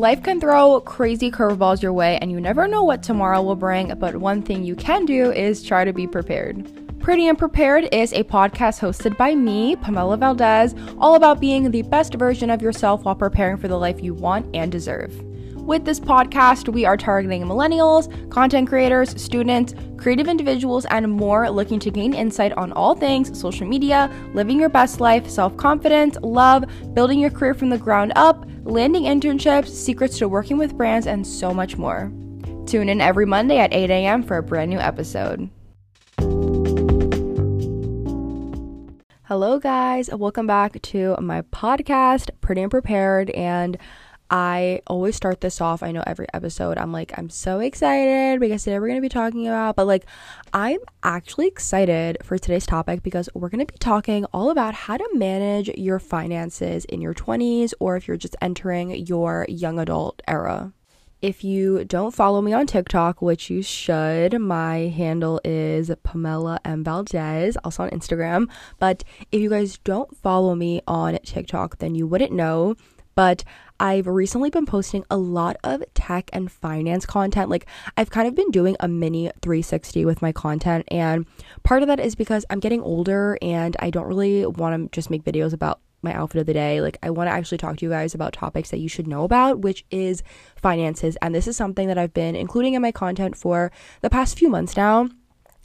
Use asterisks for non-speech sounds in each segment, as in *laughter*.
Life can throw crazy curveballs your way, and you never know what tomorrow will bring, but one thing you can do is try to be prepared. Pretty and Prepared is a podcast hosted by me, Pamela Valdez, all about being the best version of yourself while preparing for the life you want and deserve. With this podcast, we are targeting millennials, content creators, students, creative individuals, and more looking to gain insight on all things social media, living your best life, self confidence, love, building your career from the ground up, landing internships, secrets to working with brands, and so much more. Tune in every Monday at 8 a.m. for a brand new episode. Hello, guys. Welcome back to my podcast, Pretty and Prepared. And I always start this off. I know every episode I'm like, I'm so excited because today we're going to be talking about, but like, I'm actually excited for today's topic because we're going to be talking all about how to manage your finances in your 20s or if you're just entering your young adult era. If you don't follow me on TikTok, which you should, my handle is Pamela M. Valdez, also on Instagram. But if you guys don't follow me on TikTok, then you wouldn't know. But I've recently been posting a lot of tech and finance content. Like, I've kind of been doing a mini 360 with my content. And part of that is because I'm getting older and I don't really want to just make videos about my outfit of the day. Like, I want to actually talk to you guys about topics that you should know about, which is finances. And this is something that I've been including in my content for the past few months now.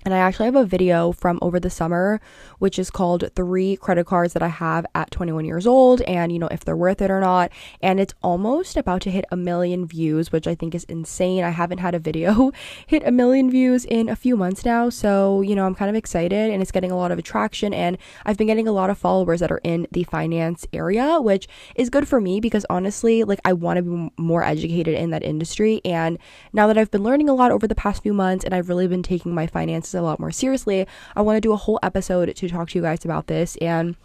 And I actually have a video from over the summer, which is called Three Credit Cards That I Have at 21 Years Old, and you know, if they're worth it or not. And it's almost about to hit a million views, which I think is insane. I haven't had a video *laughs* hit a million views in a few months now. So, you know, I'm kind of excited and it's getting a lot of attraction. And I've been getting a lot of followers that are in the finance area, which is good for me because honestly, like, I want to be more educated in that industry. And now that I've been learning a lot over the past few months and I've really been taking my finances a lot more seriously, I want to do a whole episode to talk to you guys about this. And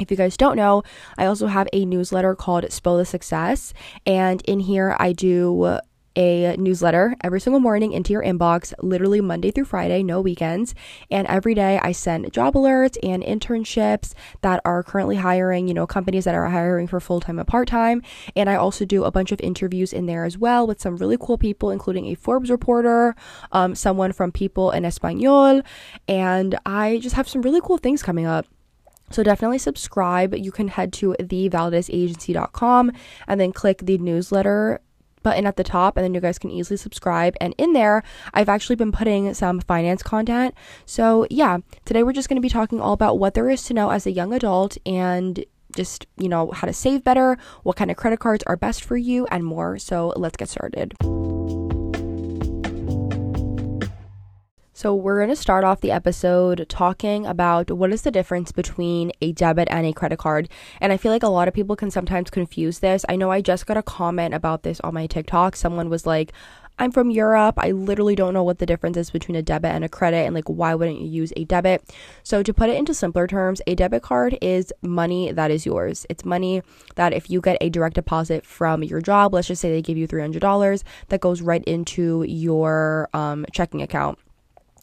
if you guys don't know, I also have a newsletter called Spill the Success. And in here, I do a newsletter every single morning into your inbox, literally Monday through Friday, no weekends. And every day I send job alerts and internships that are currently hiring, you know, companies that are hiring for full time and part time. And I also do a bunch of interviews in there as well with some really cool people, including a Forbes reporter, um, someone from People in Espanol. And I just have some really cool things coming up. So definitely subscribe. You can head to thevaldezagency.com and then click the newsletter button at the top and then you guys can easily subscribe and in there I've actually been putting some finance content. So, yeah, today we're just going to be talking all about what there is to know as a young adult and just, you know, how to save better, what kind of credit cards are best for you and more. So, let's get started. So, we're going to start off the episode talking about what is the difference between a debit and a credit card. And I feel like a lot of people can sometimes confuse this. I know I just got a comment about this on my TikTok. Someone was like, I'm from Europe. I literally don't know what the difference is between a debit and a credit, and like, why wouldn't you use a debit? So, to put it into simpler terms, a debit card is money that is yours. It's money that if you get a direct deposit from your job, let's just say they give you $300, that goes right into your um, checking account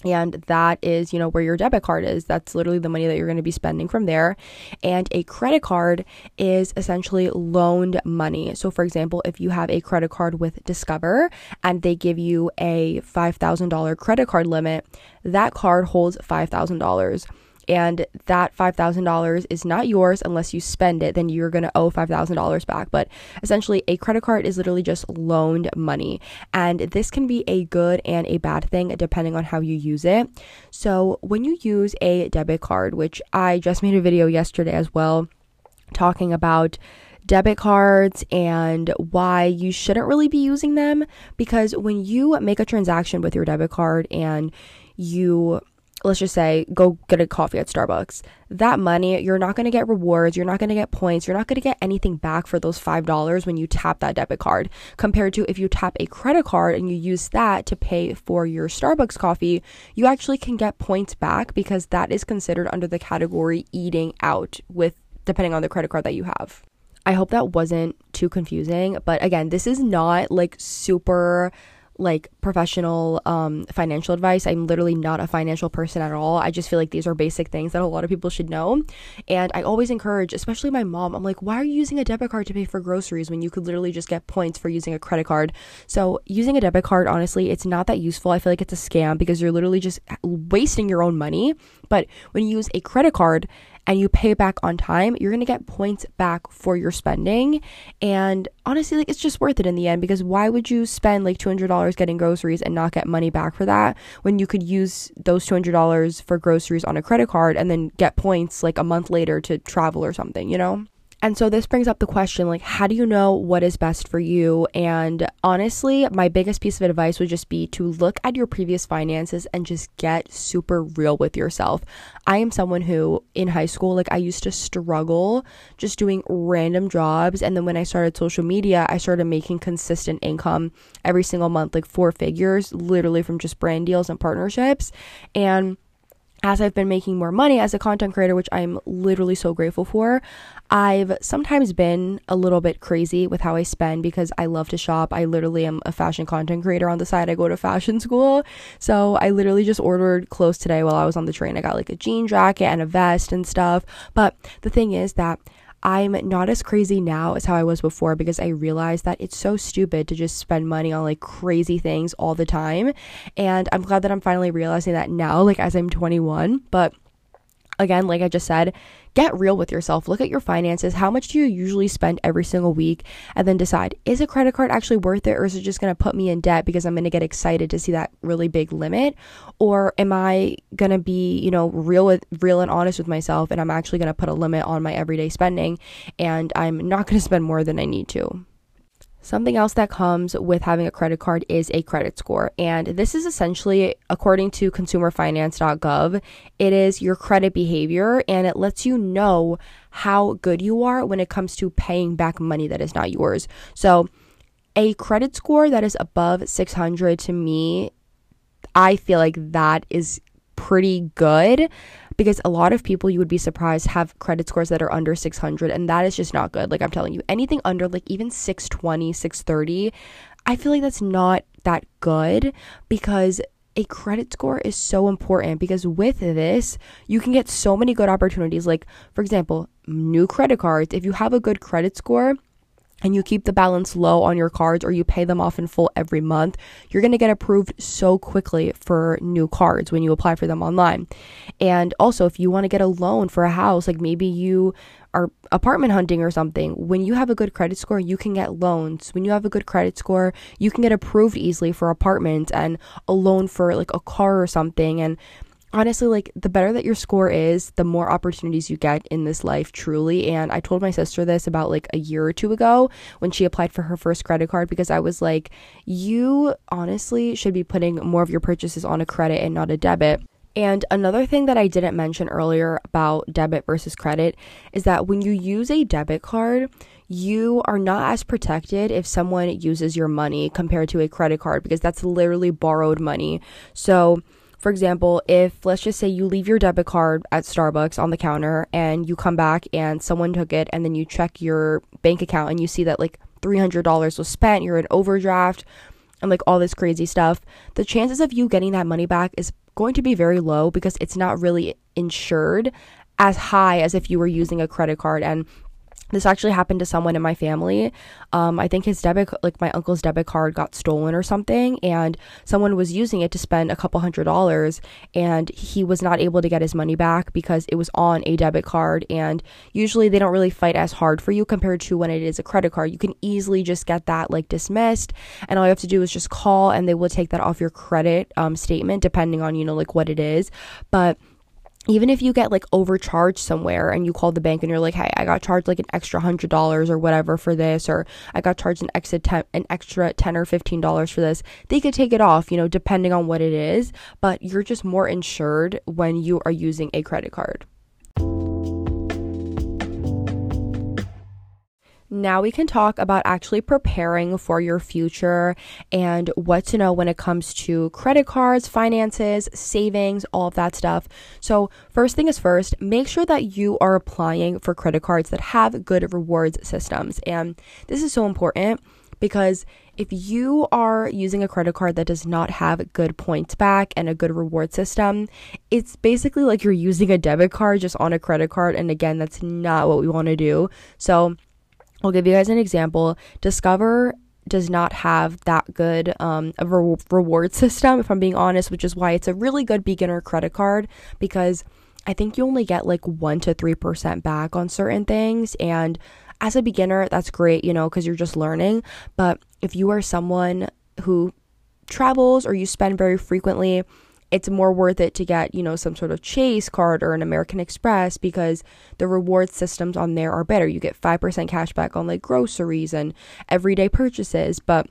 and that is you know where your debit card is. That's literally the money that you're going to be spending from there. And a credit card is essentially loaned money. So for example if you have a credit card with discover and they give you a $5000 credit card limit that card holds $5000 and that $5,000 is not yours unless you spend it, then you're going to owe $5,000 back. But essentially, a credit card is literally just loaned money. And this can be a good and a bad thing depending on how you use it. So, when you use a debit card, which I just made a video yesterday as well, talking about debit cards and why you shouldn't really be using them because when you make a transaction with your debit card and you let's just say go get a coffee at Starbucks. That money, you're not going to get rewards, you're not going to get points, you're not going to get anything back for those $5 when you tap that debit card compared to if you tap a credit card and you use that to pay for your Starbucks coffee, you actually can get points back because that is considered under the category eating out with depending on the credit card that you have. I hope that wasn't too confusing, but again, this is not like super like professional um, financial advice. I'm literally not a financial person at all. I just feel like these are basic things that a lot of people should know. And I always encourage, especially my mom, I'm like, why are you using a debit card to pay for groceries when you could literally just get points for using a credit card? So, using a debit card, honestly, it's not that useful. I feel like it's a scam because you're literally just wasting your own money. But when you use a credit card, and you pay back on time, you're going to get points back for your spending. And honestly, like it's just worth it in the end because why would you spend like $200 getting groceries and not get money back for that when you could use those $200 for groceries on a credit card and then get points like a month later to travel or something, you know? And so this brings up the question like, how do you know what is best for you? And honestly, my biggest piece of advice would just be to look at your previous finances and just get super real with yourself. I am someone who in high school, like, I used to struggle just doing random jobs. And then when I started social media, I started making consistent income every single month, like four figures, literally from just brand deals and partnerships. And as I've been making more money as a content creator, which I'm literally so grateful for, I've sometimes been a little bit crazy with how I spend because I love to shop. I literally am a fashion content creator on the side. I go to fashion *laughs* school. So I literally just ordered clothes today while I was on the train. I got like a jean jacket and a vest and stuff. But the thing is that I'm not as crazy now as how I was before because I realized that it's so stupid to just spend money on like crazy things all the time. And I'm glad that I'm finally realizing that now, like as I'm 21. But again, like I just said, get real with yourself. Look at your finances. How much do you usually spend every single week? And then decide is a credit card actually worth it or is it just going to put me in debt because I'm going to get excited to see that really big limit? Or am I going to be, you know, real with real and honest with myself and I'm actually going to put a limit on my everyday spending and I'm not going to spend more than I need to? Something else that comes with having a credit card is a credit score. And this is essentially, according to consumerfinance.gov, it is your credit behavior and it lets you know how good you are when it comes to paying back money that is not yours. So, a credit score that is above 600 to me, I feel like that is pretty good because a lot of people you would be surprised have credit scores that are under 600 and that is just not good like i'm telling you anything under like even 620 630 i feel like that's not that good because a credit score is so important because with this, you can get so many good opportunities. Like, for example, new credit cards. If you have a good credit score, and you keep the balance low on your cards or you pay them off in full every month, you're going to get approved so quickly for new cards when you apply for them online. And also, if you want to get a loan for a house, like maybe you are apartment hunting or something, when you have a good credit score, you can get loans. When you have a good credit score, you can get approved easily for apartments and a loan for like a car or something. And honestly, like the better that your score is, the more opportunities you get in this life, truly. And I told my sister this about like a year or two ago when she applied for her first credit card because I was like, you honestly should be putting more of your purchases on a credit and not a debit. And another thing that I didn't mention earlier about debit versus credit is that when you use a debit card, you are not as protected if someone uses your money compared to a credit card because that's literally borrowed money. So, for example, if let's just say you leave your debit card at Starbucks on the counter and you come back and someone took it and then you check your bank account and you see that like $300 was spent, you're in overdraft and like all this crazy stuff, the chances of you getting that money back is going to be very low because it's not really insured as high as if you were using a credit card. And this actually happened to someone in my family. Um, I think his debit, like my uncle's debit card, got stolen or something, and someone was using it to spend a couple hundred dollars, and he was not able to get his money back because it was on a debit card. And usually, they don't really fight as hard for you compared to when it is a credit card. You can easily just get that like dismissed, and all you have to do is just call, and they will take that off your credit um, statement, depending on you know like what it is. But even if you get like overcharged somewhere and you call the bank and you're like, hey, I got charged like an extra hundred dollars or whatever for this, or I got charged an extra ten, an extra ten or fifteen dollars for this, they could take it off, you know, depending on what it is. But you're just more insured when you are using a credit card. Now we can talk about actually preparing for your future and what to know when it comes to credit cards, finances, savings, all of that stuff. So, first thing is first, make sure that you are applying for credit cards that have good rewards systems. And this is so important because if you are using a credit card that does not have good points back and a good reward system, it's basically like you're using a debit card just on a credit card. And again, that's not what we want to do. So, I'll give you guys an example. Discover does not have that good um, a re- reward *laughs* system, if I'm being honest, which is why it's a really good beginner credit card because I think you only get like 1% to 3% back on certain things. And as a beginner, that's great, you know, because you're just learning. But if you are someone who travels or you spend very frequently, it's more worth it to get, you know, some sort of Chase card or an American Express because the reward systems on there are better. You get 5% cash back on like groceries and everyday purchases, but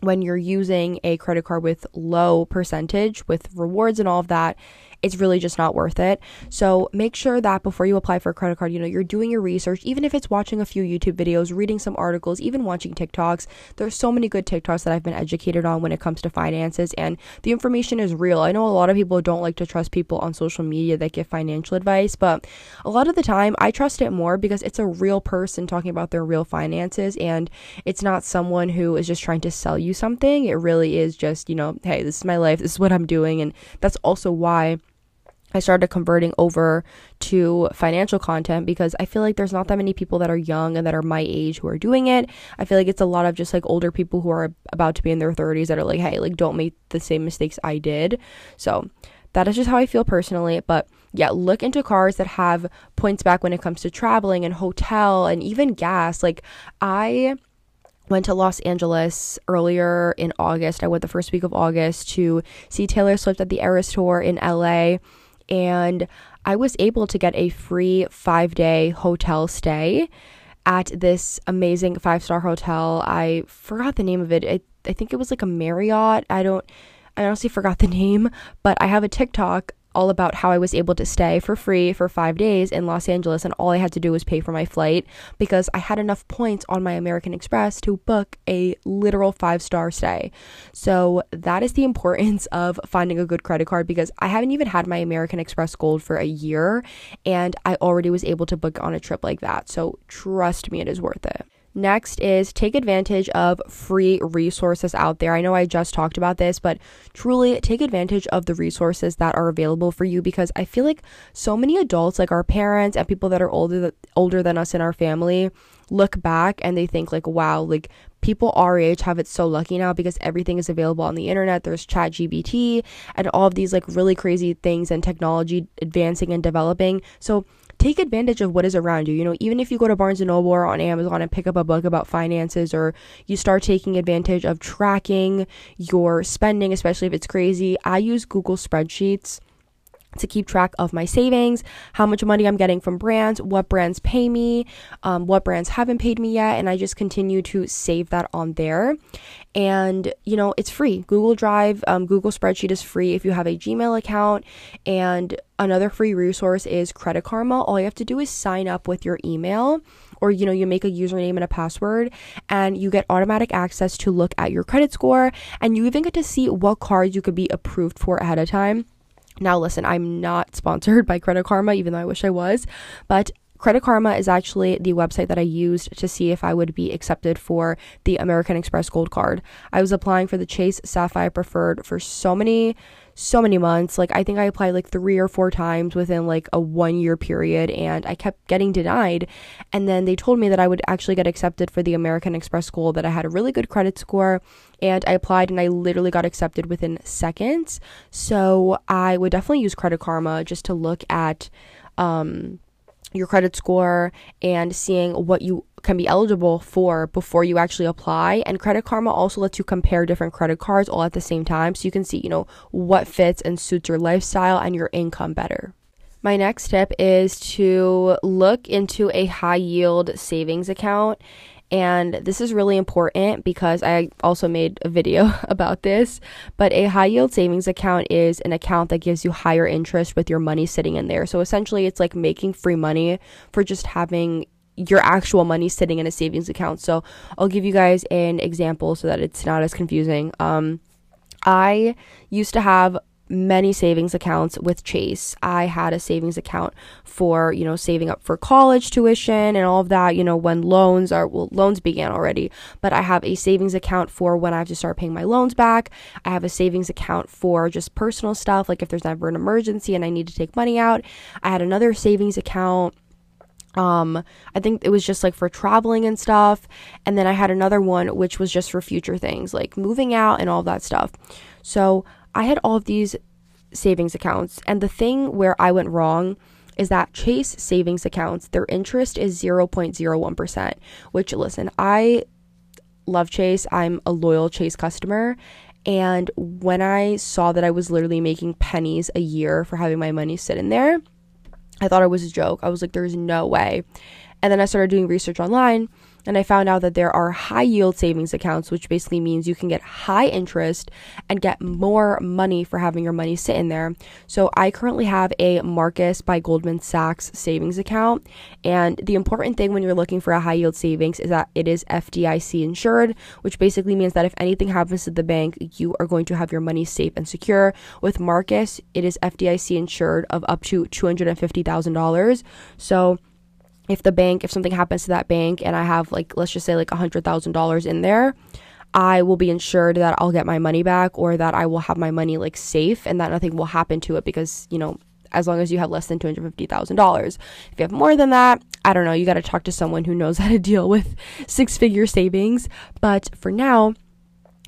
when you're using a credit card with low percentage with rewards and all of that, it's really just not worth it. So make sure that before you apply for a credit card, you know, you're doing your research, even if it's watching a few YouTube videos, reading some articles, even watching TikToks. There's so many good TikToks that I've been educated on when it comes to finances, and the information is real. I know a lot of people don't like to trust people on social media that give financial advice, but a lot of the time I trust it more because it's a real person talking about their real finances and it's not someone who is just trying to sell you something. It really is just, you know, hey, this is my life, this is what I'm doing, and that's also why I started converting over to financial content because I feel like there's not that many people that are young and that are my age who are doing it. I feel like it's a lot of just like older people who are about to be in their 30s that are like, hey, like don't make the same mistakes I did. So that is just how I feel personally. But yeah, look into cars that have points back when it comes to traveling and hotel and even gas. Like I went to Los Angeles earlier in August. I went the first week of August to see Taylor Swift at the Eras Tour in LA and I was able to get a free five day hotel stay at this amazing five star hotel. I forgot the name of it. I, I think it was like a Marriott. I don't, I honestly forgot the *laughs* name, but I have a TikTok all about how I was able to stay for free for five days in Los Angeles, and all I had to do was pay for my flight because I had enough points on my American Express to book a literal five star stay. So that is the *laughs* importance of finding a good credit card because I haven't even had my American Express Gold for a year, and I already was able to book on a trip like that. So trust me, it is worth it. Next is take advantage of free resources out there. I know I just talked about this, but truly take advantage of the resources that are available for you because I feel like so many adults, like our parents and people that are older older than us in our family, look back and they think like, wow, like people our age have it so lucky now because everything is available on the internet. There's ChatGPT and all of these like really crazy things and technology advancing and developing. So take advantage of what is around you. You know, even if you go to Barnes and Noble or on Amazon and pick up a book about finances, or you start taking advantage of tracking your spending, especially if it's crazy. I use Google spreadsheets to keep track of my savings, how much money I'm getting from brands, what brands pay me, um, what brands haven't paid me yet, and I just continue to save that on there. And you know, it's free. Google Drive, um, Google Spreadsheet is free if you have a Gmail account. And another free resource is Credit Karma. All you have to do is sign up with your email or you know you make a username and a password and you get automatic access to look at your credit score and you even get to see what cards you could be approved for ahead of time now, listen, I'm not sponsored by Credit Karma, even though I wish I was, but Credit Karma is actually the website that I used to see if I would be accepted for the American Express Gold Card. I was applying for the Chase Sapphire Preferred for so many, so many months. Like, I think I applied like three or four times within like a one year period, and I kept getting denied. And then they told me that I would actually get accepted for the American Express Gold, that I had a really good credit score, and I applied and I literally got accepted within seconds. So I would definitely use Credit Karma just to look at, um, your credit score and seeing what you can be eligible for before you actually apply. And Credit Karma also lets you compare different credit cards all at the same time so you can see, you know, what fits and suits your lifestyle and your income better. My next tip is to look into a high yield savings account and this is really important because I also made a video *laughs* about this. But a high yield savings account is an account that gives you higher interest with your money sitting in there. So essentially, it's like making free money for just having your actual money sitting in a savings account. So I'll give you guys an example so that it's not as confusing. Um, I used to have many savings accounts with Chase. I had a savings account for, you know, saving up for college tuition and all of that, you know, when loans are, well, loans began already, but I have a savings account for when I have to start paying my loans back. I have a savings account for just personal stuff, like if there's ever an emergency and I need to take money out. I had another savings account um, I think it was just like for traveling and stuff. And then I had another one which was just for future things, like moving out and all that stuff. So I had all of these savings accounts. And the thing where I went wrong is that Chase savings accounts, their interest is 0.01%, which listen, I love Chase. I'm a loyal Chase customer. And when I saw that I was literally making pennies a year for having my money sit in there, I thought it was a joke. I was like, there's no way. And then I started doing research online and I found out that there are high yield savings accounts, which basically means you can get high interest and get more money for having your money sit in there. So I currently have a Marcus by Goldman Sachs savings account. And the important thing when you're looking for a high yield savings is that it is FDIC insured, which basically means that if anything happens to the bank, you are going to have your money safe and secure. With Marcus, it is FDIC insured of up to $250,000. So if the bank, if something happens to that bank and I have like, let's just say like a $100,000 in there, I will be insured that I'll get my money back or that I will have my money like safe and that nothing will happen to it because, you know, as long as you have less than $250,000. If you have more than that, I don't know, you got to talk to someone who knows *laughs* how to deal with six figure savings. But for now,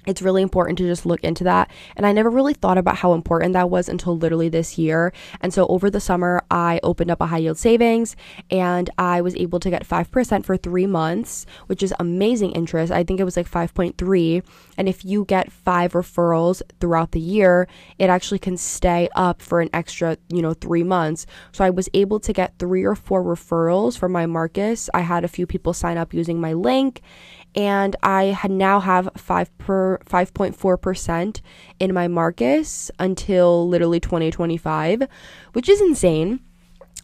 it's really important to just look into that. And I never really thought about how important that was until literally this year. And so over the summer, I opened up a high yield savings and I was able to get 5% for three months, which is amazing interest. I think it was like 5.3. And if you get five referrals throughout the year, it actually can stay up for an extra, you know, three months. So I was able to get three or four referrals from my Marcus. I had a few people sign up using my link and I had now have five per five point four percent in my Marcus until literally 2025, which is insane.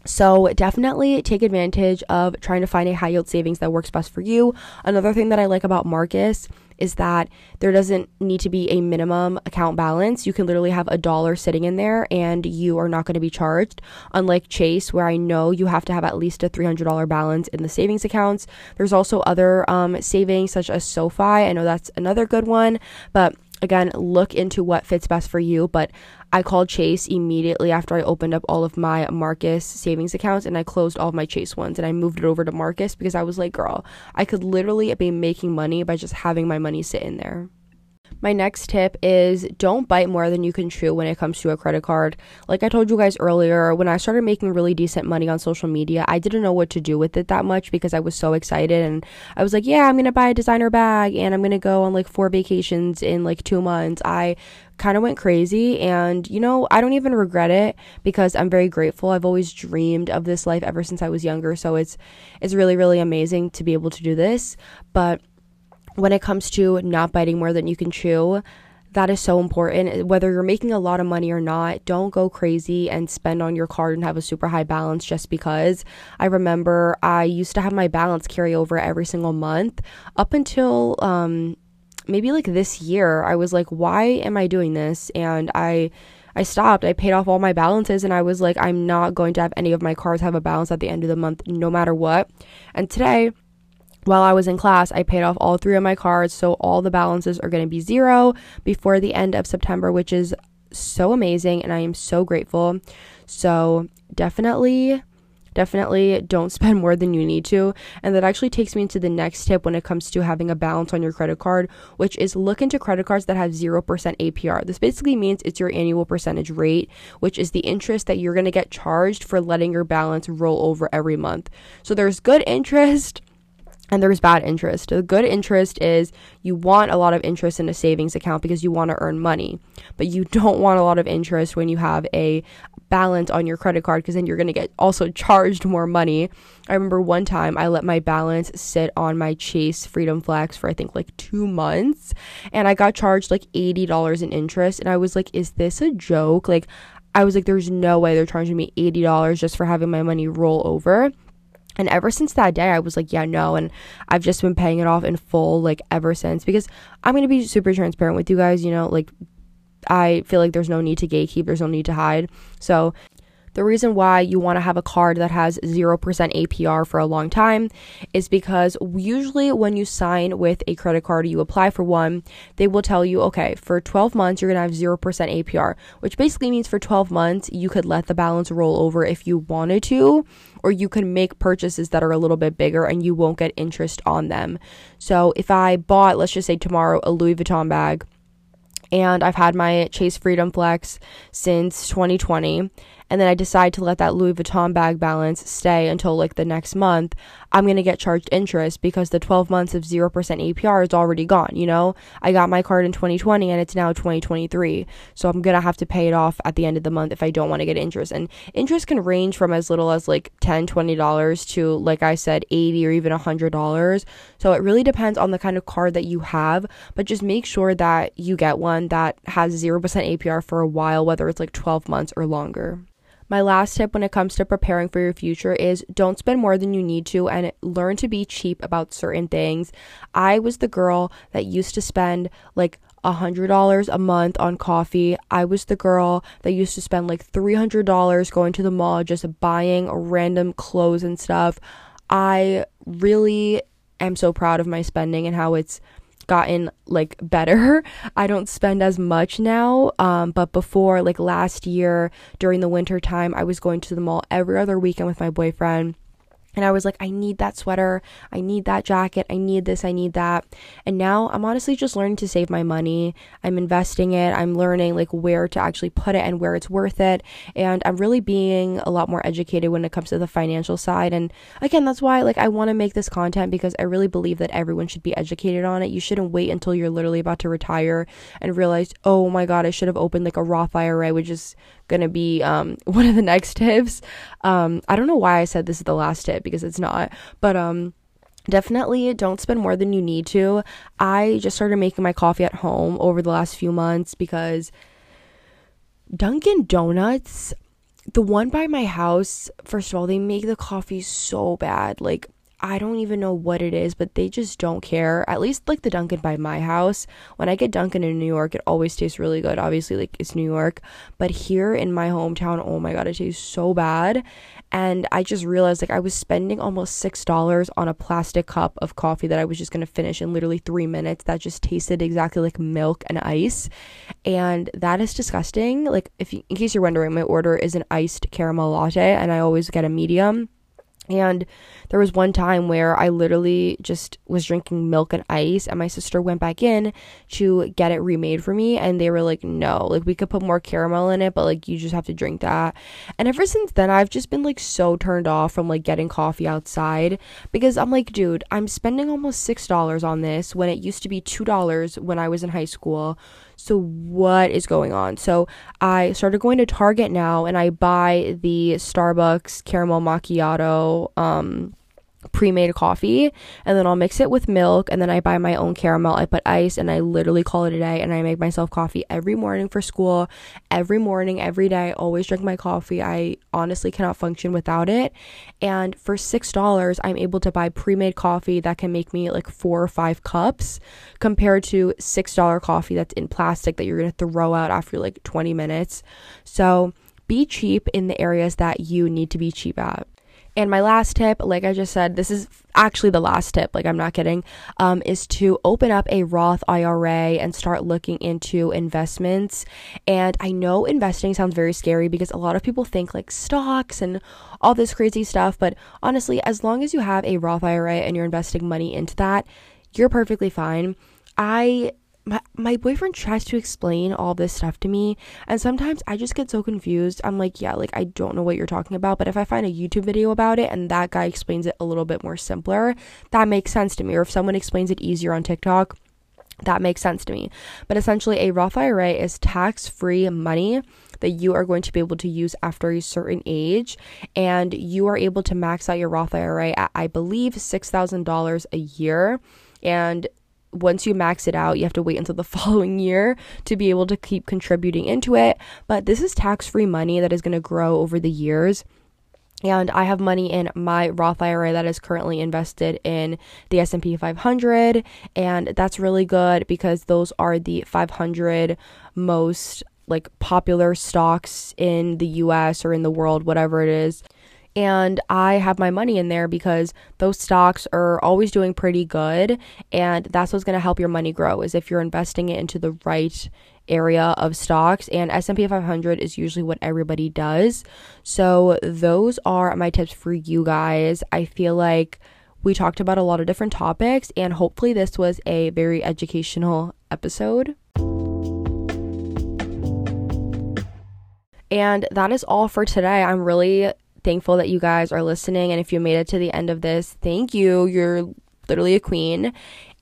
So definitely take advantage of trying to find a high yield savings that works best for you. Another thing that I like about Marcus is that there doesn't need to be a minimum account balance. You can literally have a dollar sitting in there and you are not going to be charged. Unlike Chase, where I know you have to have at least a $300 balance in the savings accounts. There's also other um, savings such as SoFi. I know that's another good one, but again, look into what fits best for you. But I called Chase immediately after I opened up all of my Marcus savings accounts and I closed all of my Chase ones and I moved it over to Marcus because I was like, girl, I could literally be making money by just having my money sit in there. My next tip is don't bite more than you can chew when it comes to a credit card. Like I told you guys earlier, when I started making really decent money on social media, I didn't know what to do with it that much because I was so excited and I was like, yeah, I'm going to buy a designer bag and I'm going to go on like four vacations in like 2 months. I kind of went crazy and you know i don't even regret it because i'm very grateful i've always dreamed of this life ever since i was younger so it's it's really really amazing to be able to do this but when it comes to not biting more than you can chew, that is so important. Whether you're making a lot of money or not, don't go crazy and spend on your card and have a super high balance just because. I remember I used to have my balance carry over every single month up until um, maybe like this year. I was like, why am I doing this? And I. I stopped. I paid off all my balances and I was like, I'm not going to have any of my cards have a balance at the end of the month, no matter what. And today, while I was in class, I paid off all three of my cards, so all the balances are going to be zero before the end of September, which is so amazing and I am so grateful. So, definitely definitely don't *laughs* spend more than you need to. And that actually takes me into the next tip when it comes to having a balance on your credit card, which is look into credit cards that have 0% APR. This basically means it's your annual percentage rate, which is the interest that you're going to get charged for letting your balance roll over every month. So there's good *laughs* interest and there's bad interest. The good interest is you want a lot of interest in a savings account because you want to earn money, but you *laughs* don't want a lot of interest when you have a balance on your credit card because then you're going to get also charged more money. I remember one time I let my balance sit on my Chase Freedom Flex for I think like 2 months and I got charged like $80 in interest and I was like is this a joke? Like I was like there's no way they're charging me $80 just for having my money roll over And ever since that day, I was like, yeah, no. And I've just been paying it off in full, like, ever since. Because I'm going to be super transparent with you guys, you know, like, I feel like there's no need to gatekeep, there's no need to hide. So the reason why you want to have a card that has 0% APR for a long time is because usually when you sign with a credit card, you apply for one, they will tell you, okay, for 12 months, you're going to have 0% APR, which basically means for 12 months, you could let the balance roll over if you wanted to, or you can make purchases that are a little bit bigger and you won't get interest on them. So if I bought, let's just say tomorrow, a Louis Vuitton bag, and I've had my Chase Freedom Flex since 2020 and then I decide to let that Louis Vuitton bag balance stay until like the next month, I'm going to get charged interest because the 12 months of 0% APR is already gone, you know? I got my card in 2020 and it's now 2023. So I'm going to have to pay it off at the end of the month if I don't want to get interest. And interest can range from as little as like 10, 20 dollars to like I said 80 or even $100. So it really depends on the kind of card that you have, but just make sure that you get one that has 0% APR for a while whether it's like 12 months or longer. My last tip when it comes to preparing for your future is don't spend more than you need to and learn to be cheap about certain things. I was the girl that used to spend like $100 a month on coffee. I was the girl that used to spend like $300 going to the mall just buying random clothes and stuff. I really am so proud of my spending and how it's gotten like better. *laughs* I don't spend as much now. Um, but before, like last year during the winter time, I was going to the mall every other weekend with my boyfriend and I was like, I need that sweater. I need that jacket. I need this. I need that. And now I'm honestly just learning to save my money. I'm investing it. I'm learning like where to actually put it and where it's worth it. And I'm really being a lot more educated when it comes to the financial side. And again, that's why like I want to make this content because I really believe that everyone should be educated on it. You shouldn't wait until you're literally about to retire and realize, oh my God, I should have opened like a Roth IRA, which is gonna be um, *laughs* one of the next tips. Um, I don't know why I said this is the last tip because it's not, but um, definitely don't spend more than you need to. I just started making my coffee at home over the last few months because Dunkin' Donuts, the one by my house, first of all, they make the coffee so bad. Like I don't even know what it is, but they just don't care. At least like the Dunkin' by my house. When I get Dunkin' in New York, it always tastes really good. Obviously, like it's New York. But here in my hometown, oh my god, it tastes so bad. And I just realized like I was spending almost six dollars on a plastic cup of coffee that I was just gonna finish in literally three minutes. That just tasted exactly like milk and ice. And that is disgusting. Like if you, in case you're wondering, my order is an iced caramel latte and I always get a medium and there was one time where I literally just was drinking milk and ice, and my sister went back in to get it remade for me. And they were like, no, like we could put more caramel in it, but like you just have to drink that. And ever since then, I've just been like so turned off from like getting coffee outside because I'm like, dude, I'm spending almost $6 on this when it used to be $2 when I was in high school. So, what is going on? So, I started going to Target now and I buy the Starbucks caramel macchiato. Um, pre-made coffee and then I'll mix it with milk and then I buy my own caramel. I put ice and I literally call it a day and I make myself coffee every morning for school. Every morning, every day, I always drink my coffee. I honestly cannot function without it. And for $6, I'm able to buy pre-made coffee that can make me like 4 or 5 cups compared to $6 coffee that's in plastic that you're going to throw out after like 20 minutes. So, be cheap in the areas that you need to be cheap at. And my last tip, like I just said, this is actually the last tip, like I'm not kidding, um, is to open up a Roth IRA and start looking into investments. And I know investing sounds very scary because a lot of people think like stocks and all this crazy stuff. But honestly, as long as you have a Roth IRA and you're investing money into that, you're perfectly fine. I my, my boyfriend tries to explain all this stuff to me and sometimes i just get so confused. I'm like yeah like i don't know what you're talking about but if i find a youtube video about it and that guy explains it a little bit more simpler that makes sense to me. Or if someone explains it easier on tiktok that makes sense to me. But essentially a roth ira is tax free money that you are going to be able to use after a certain age and you are able to max out your roth ira at i believe $6000 a year. And once you max it out, you have to wait until the *laughs* following year to be able to keep contributing into it. But this is tax free money that is going to grow over the years. and I have money in my Roth IRA that is currently invested in the S&P 500 and that's really good because those are the 500 most like popular stocks in the US or in the world whatever it is and I have my money in there because those stocks are always doing pretty good and that's what's going to help your money grow is if you're investing it into the right area of stocks and S&P 500 is usually what everybody does. So those are my tips for you guys. I feel like we talked about a lot of different topics and hopefully this was a very educational episode. And that is all for today. I'm really thankful that you guys are listening. And if you made it to the end of this, thank you. You're literally a queen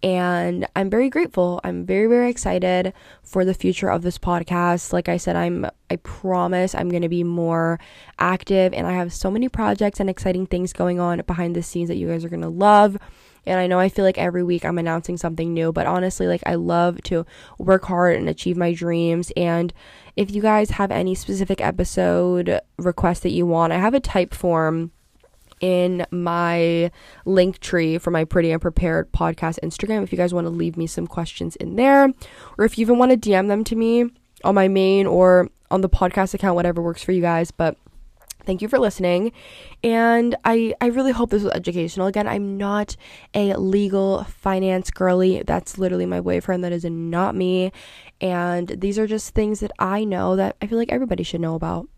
and I'm very grateful. I'm very very excited for the future of this podcast. Like I said, I'm I promise I'm going to be more active and I have so many projects and exciting things going on behind the scenes that you guys are going to love. And I know I feel like every week I'm announcing something new, but honestly, like I love to work hard and achieve my dreams. And if you guys have any specific episode requests that you want, I have a type form in my link tree for my Pretty and Prepared podcast Instagram if you guys want to leave me some questions in there, or if you even want to DM them to me on my main or on the podcast account, whatever works for you guys. But thank you for listening. And i i really hope this was educational. Again i'm not a legal finance girly. That's literally my boyfriend. That is not me. And these are just things that i know that i feel like everybody should know about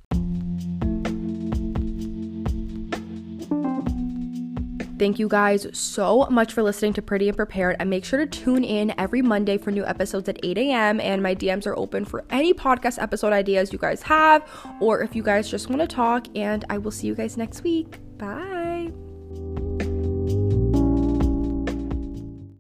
Thank you guys so much for listening to Pretty and Prepared. And make sure to tune in every Monday for new episodes at 8 a.m. And my DMs are open for any podcast episode ideas you guys have, or if you guys just want to talk. And I will see you guys next week. Bye.